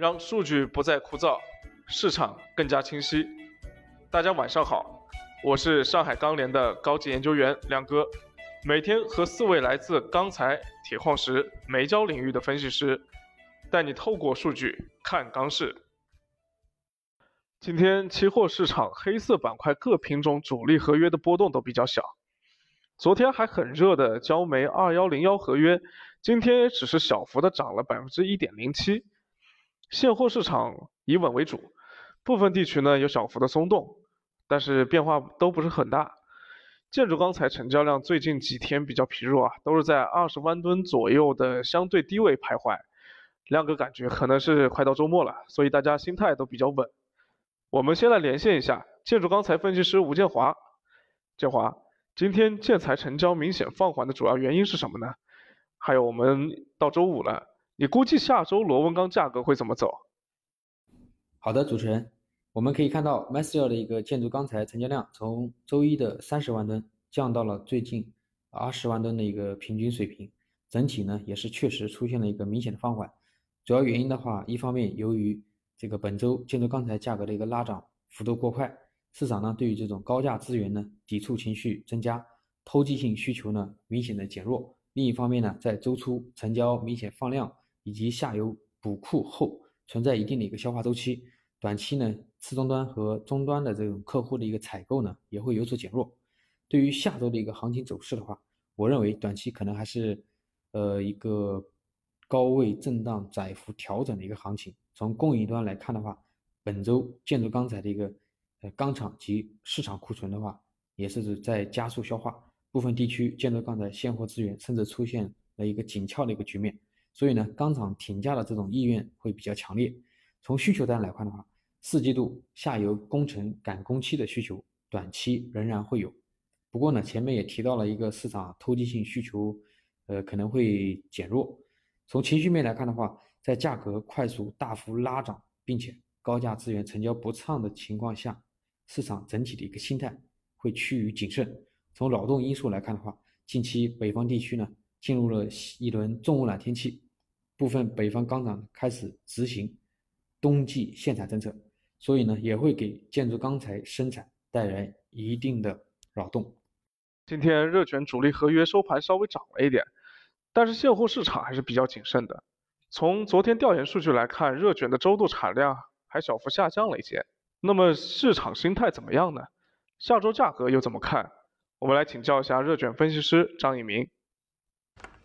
让数据不再枯燥，市场更加清晰。大家晚上好，我是上海钢联的高级研究员亮哥，每天和四位来自钢材、铁矿石、煤焦领域的分析师，带你透过数据看钢市。今天期货市场黑色板块各品种主力合约的波动都比较小，昨天还很热的焦煤二幺零幺合约，今天也只是小幅的涨了百分之一点零七。现货市场以稳为主，部分地区呢有小幅的松动，但是变化都不是很大。建筑钢材成交量最近几天比较疲弱啊，都是在二十万吨左右的相对低位徘徊。亮哥感觉可能是快到周末了，所以大家心态都比较稳。我们先来连线一下建筑钢材分析师吴建华。建华，今天建材成交明显放缓的主要原因是什么呢？还有我们到周五了。你估计下周螺纹钢价格会怎么走？好的，主持人，我们可以看到 m a s t e l 的一个建筑钢材成交量从周一的三十万吨降到了最近二十万吨的一个平均水平，整体呢也是确实出现了一个明显的放缓。主要原因的话，一方面由于这个本周建筑钢材价格的一个拉涨幅度过快，市场呢对于这种高价资源呢抵触情绪增加，投机性需求呢明显的减弱。另一方面呢，在周初成交明显放量。以及下游补库后存在一定的一个消化周期，短期呢，次终端和终端的这种客户的一个采购呢也会有所减弱。对于下周的一个行情走势的话，我认为短期可能还是呃一个高位震荡窄幅调整的一个行情。从供应端来看的话，本周建筑钢材的一个呃钢厂及市场库存的话，也是在加速消化，部分地区建筑钢材现货资源甚至出现了一个紧俏的一个局面。所以呢，钢厂挺价的这种意愿会比较强烈。从需求端来看的话，四季度下游工程赶工期的需求短期仍然会有。不过呢，前面也提到了一个市场投机性需求，呃，可能会减弱。从情绪面来看的话，在价格快速大幅拉涨，并且高价资源成交不畅的情况下，市场整体的一个心态会趋于谨慎。从劳动因素来看的话，近期北方地区呢。进入了一轮重污染天气，部分北方钢厂开始执行冬季限产政策，所以呢，也会给建筑钢材生产带来一定的扰动。今天热卷主力合约收盘稍微涨了一点，但是现货市场还是比较谨慎的。从昨天调研数据来看，热卷的周度产量还小幅下降了一些。那么市场心态怎么样呢？下周价格又怎么看？我们来请教一下热卷分析师张一鸣。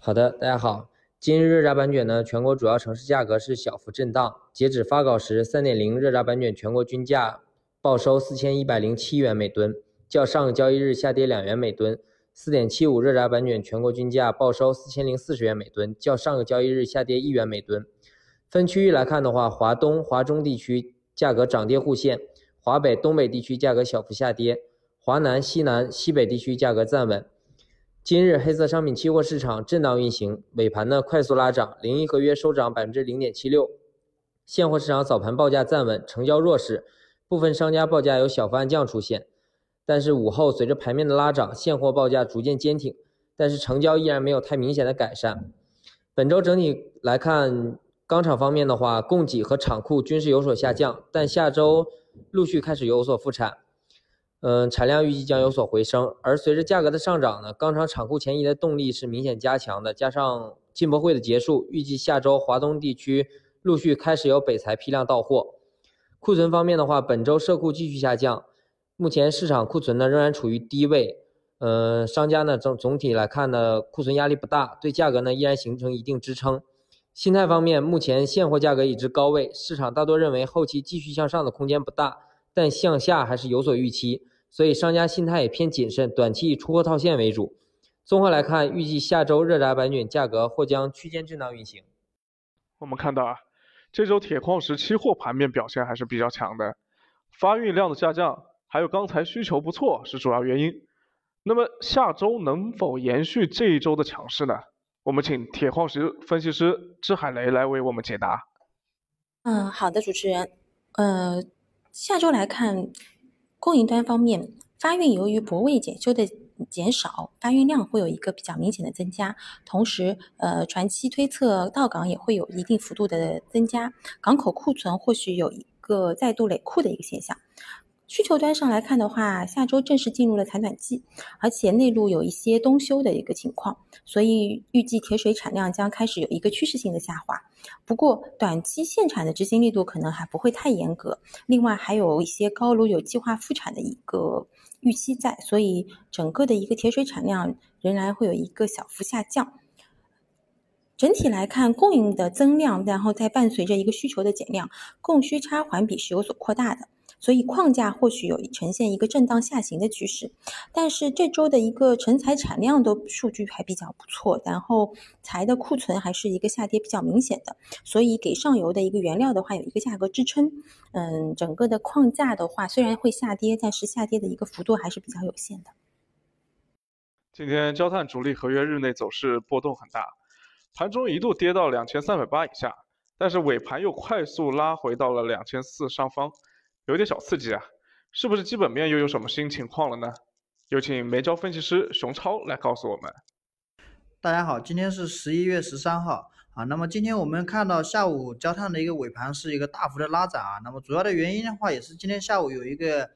好的，大家好。今日热轧板卷呢，全国主要城市价格是小幅震荡。截止发稿时，三点零热轧板卷全国均价报收四千一百零七元每吨，较上个交易日下跌两元每吨。四点七五热轧板卷全国均价报收四千零四十元每吨，较上个交易日下跌一元每吨。分区域来看的话，华东、华中地区价格涨跌互现，华北、东北地区价格小幅下跌，华南、西南、西北地区价格暂稳。今日黑色商品期货市场震荡运行，尾盘呢快速拉涨，零一合约收涨百分之零点七六。现货市场早盘报价站稳，成交弱势，部分商家报价有小幅暗降出现。但是午后随着盘面的拉涨，现货报价逐渐坚挺，但是成交依然没有太明显的改善。本周整体来看，钢厂方面的话，供给和厂库均是有所下降，但下周陆续开始有所复产。嗯，产量预计将有所回升，而随着价格的上涨呢，钢厂厂库前移的动力是明显加强的。加上进博会的结束，预计下周华东地区陆续开始有北材批量到货。库存方面的话，本周社库继续下降，目前市场库存呢仍然处于低位。嗯，商家呢总总体来看呢，库存压力不大，对价格呢依然形成一定支撑。心态方面，目前现货价格已至高位，市场大多认为后期继续向上的空间不大，但向下还是有所预期。所以商家心态也偏谨慎，短期以出货套现为主。综合来看，预计下周热轧板卷价格或将区间震荡运行。我们看到啊，这周铁矿石期货盘面表现还是比较强的，发运量的下降，还有钢材需求不错是主要原因。那么下周能否延续这一周的强势呢？我们请铁矿石分析师支海雷来为我们解答。嗯，好的，主持人。呃，下周来看。供应端方面，发运由于泊位检修的减少，发运量会有一个比较明显的增加，同时，呃，船期推测到港也会有一定幅度的增加，港口库存或许有一个再度累库的一个现象。需求端上来看的话，下周正式进入了采暖季，而且内陆有一些冬休的一个情况，所以预计铁水产量将开始有一个趋势性的下滑。不过，短期限产的执行力度可能还不会太严格。另外，还有一些高炉有计划复产的一个预期在，所以整个的一个铁水产量仍然会有一个小幅下降。整体来看，供应的增量，然后再伴随着一个需求的减量，供需差环比是有所扩大的。所以矿价或许有呈现一个震荡下行的趋势，但是这周的一个成材产量的数据还比较不错，然后材的库存还是一个下跌比较明显的，所以给上游的一个原料的话有一个价格支撑。嗯，整个的矿价的话虽然会下跌，但是下跌的一个幅度还是比较有限的。今天焦炭主力合约日内走势波动很大，盘中一度跌到两千三百八以下，但是尾盘又快速拉回到了两千四上方。有点小刺激啊，是不是基本面又有什么新情况了呢？有请煤焦分析师熊超来告诉我们。大家好，今天是十一月十三号啊。那么今天我们看到下午焦炭的一个尾盘是一个大幅的拉涨啊。那么主要的原因的话，也是今天下午有一个。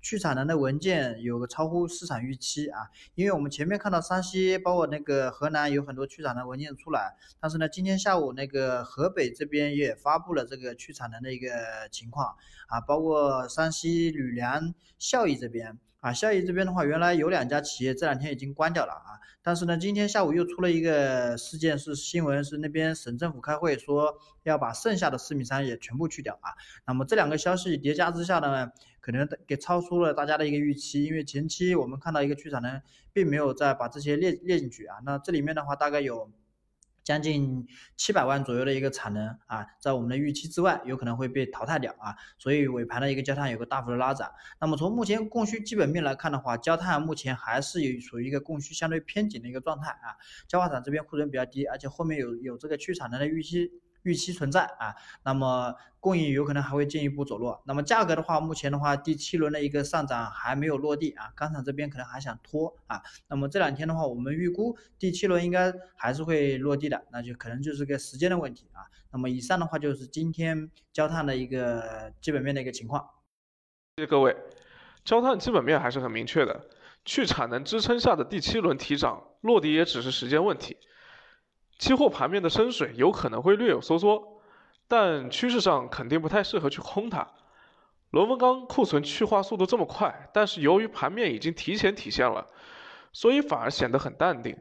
去产能的文件有个超乎市场预期啊，因为我们前面看到山西包括那个河南有很多去产能文件出来，但是呢，今天下午那个河北这边也发布了这个去产能的一个情况啊，包括山西吕梁孝义这边。啊，孝义这边的话，原来有两家企业这两天已经关掉了啊，但是呢，今天下午又出了一个事件，是新闻，是那边省政府开会说要把剩下的四米三也全部去掉啊。那么这两个消息叠加之下呢，可能给超出了大家的一个预期，因为前期我们看到一个去产能并没有再把这些列列进去啊，那这里面的话大概有。将近七百万左右的一个产能啊，在我们的预期之外，有可能会被淘汰掉啊，所以尾盘的一个焦炭有个大幅的拉涨。那么从目前供需基本面来看的话，焦炭目前还是有属于一个供需相对偏紧的一个状态啊，焦化厂这边库存比较低，而且后面有有这个去产能的预期。预期存在啊，那么供应有可能还会进一步走弱。那么价格的话，目前的话，第七轮的一个上涨还没有落地啊，钢厂这边可能还想拖啊。那么这两天的话，我们预估第七轮应该还是会落地的，那就可能就是个时间的问题啊。那么以上的话就是今天焦炭的一个基本面的一个情况。谢谢各位，焦炭基本面还是很明确的，去产能支撑下的第七轮提涨落地也只是时间问题。期货盘面的深水有可能会略有收缩，但趋势上肯定不太适合去空它。螺纹钢库存去化速度这么快，但是由于盘面已经提前体现了，所以反而显得很淡定。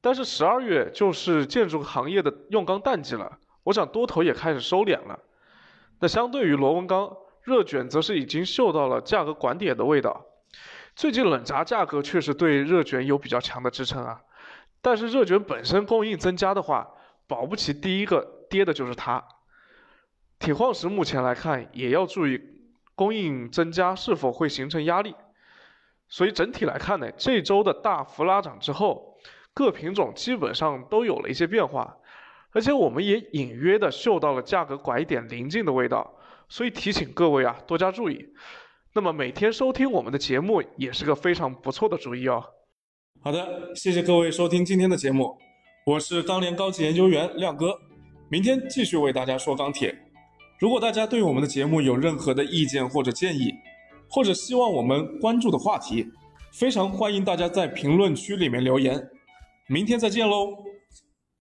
但是十二月就是建筑行业的用钢淡季了，我想多头也开始收敛了。那相对于螺纹钢，热卷则是已经嗅到了价格拐点的味道。最近冷轧价格确实对热卷有比较强的支撑啊。但是热卷本身供应增加的话，保不齐第一个跌的就是它。铁矿石目前来看也要注意供应增加是否会形成压力。所以整体来看呢，这周的大幅拉涨之后，各品种基本上都有了一些变化，而且我们也隐约的嗅到了价格拐点临近的味道，所以提醒各位啊多加注意。那么每天收听我们的节目也是个非常不错的主意哦。好的，谢谢各位收听今天的节目，我是钢联高级研究员亮哥，明天继续为大家说钢铁。如果大家对我们的节目有任何的意见或者建议，或者希望我们关注的话题，非常欢迎大家在评论区里面留言。明天再见喽。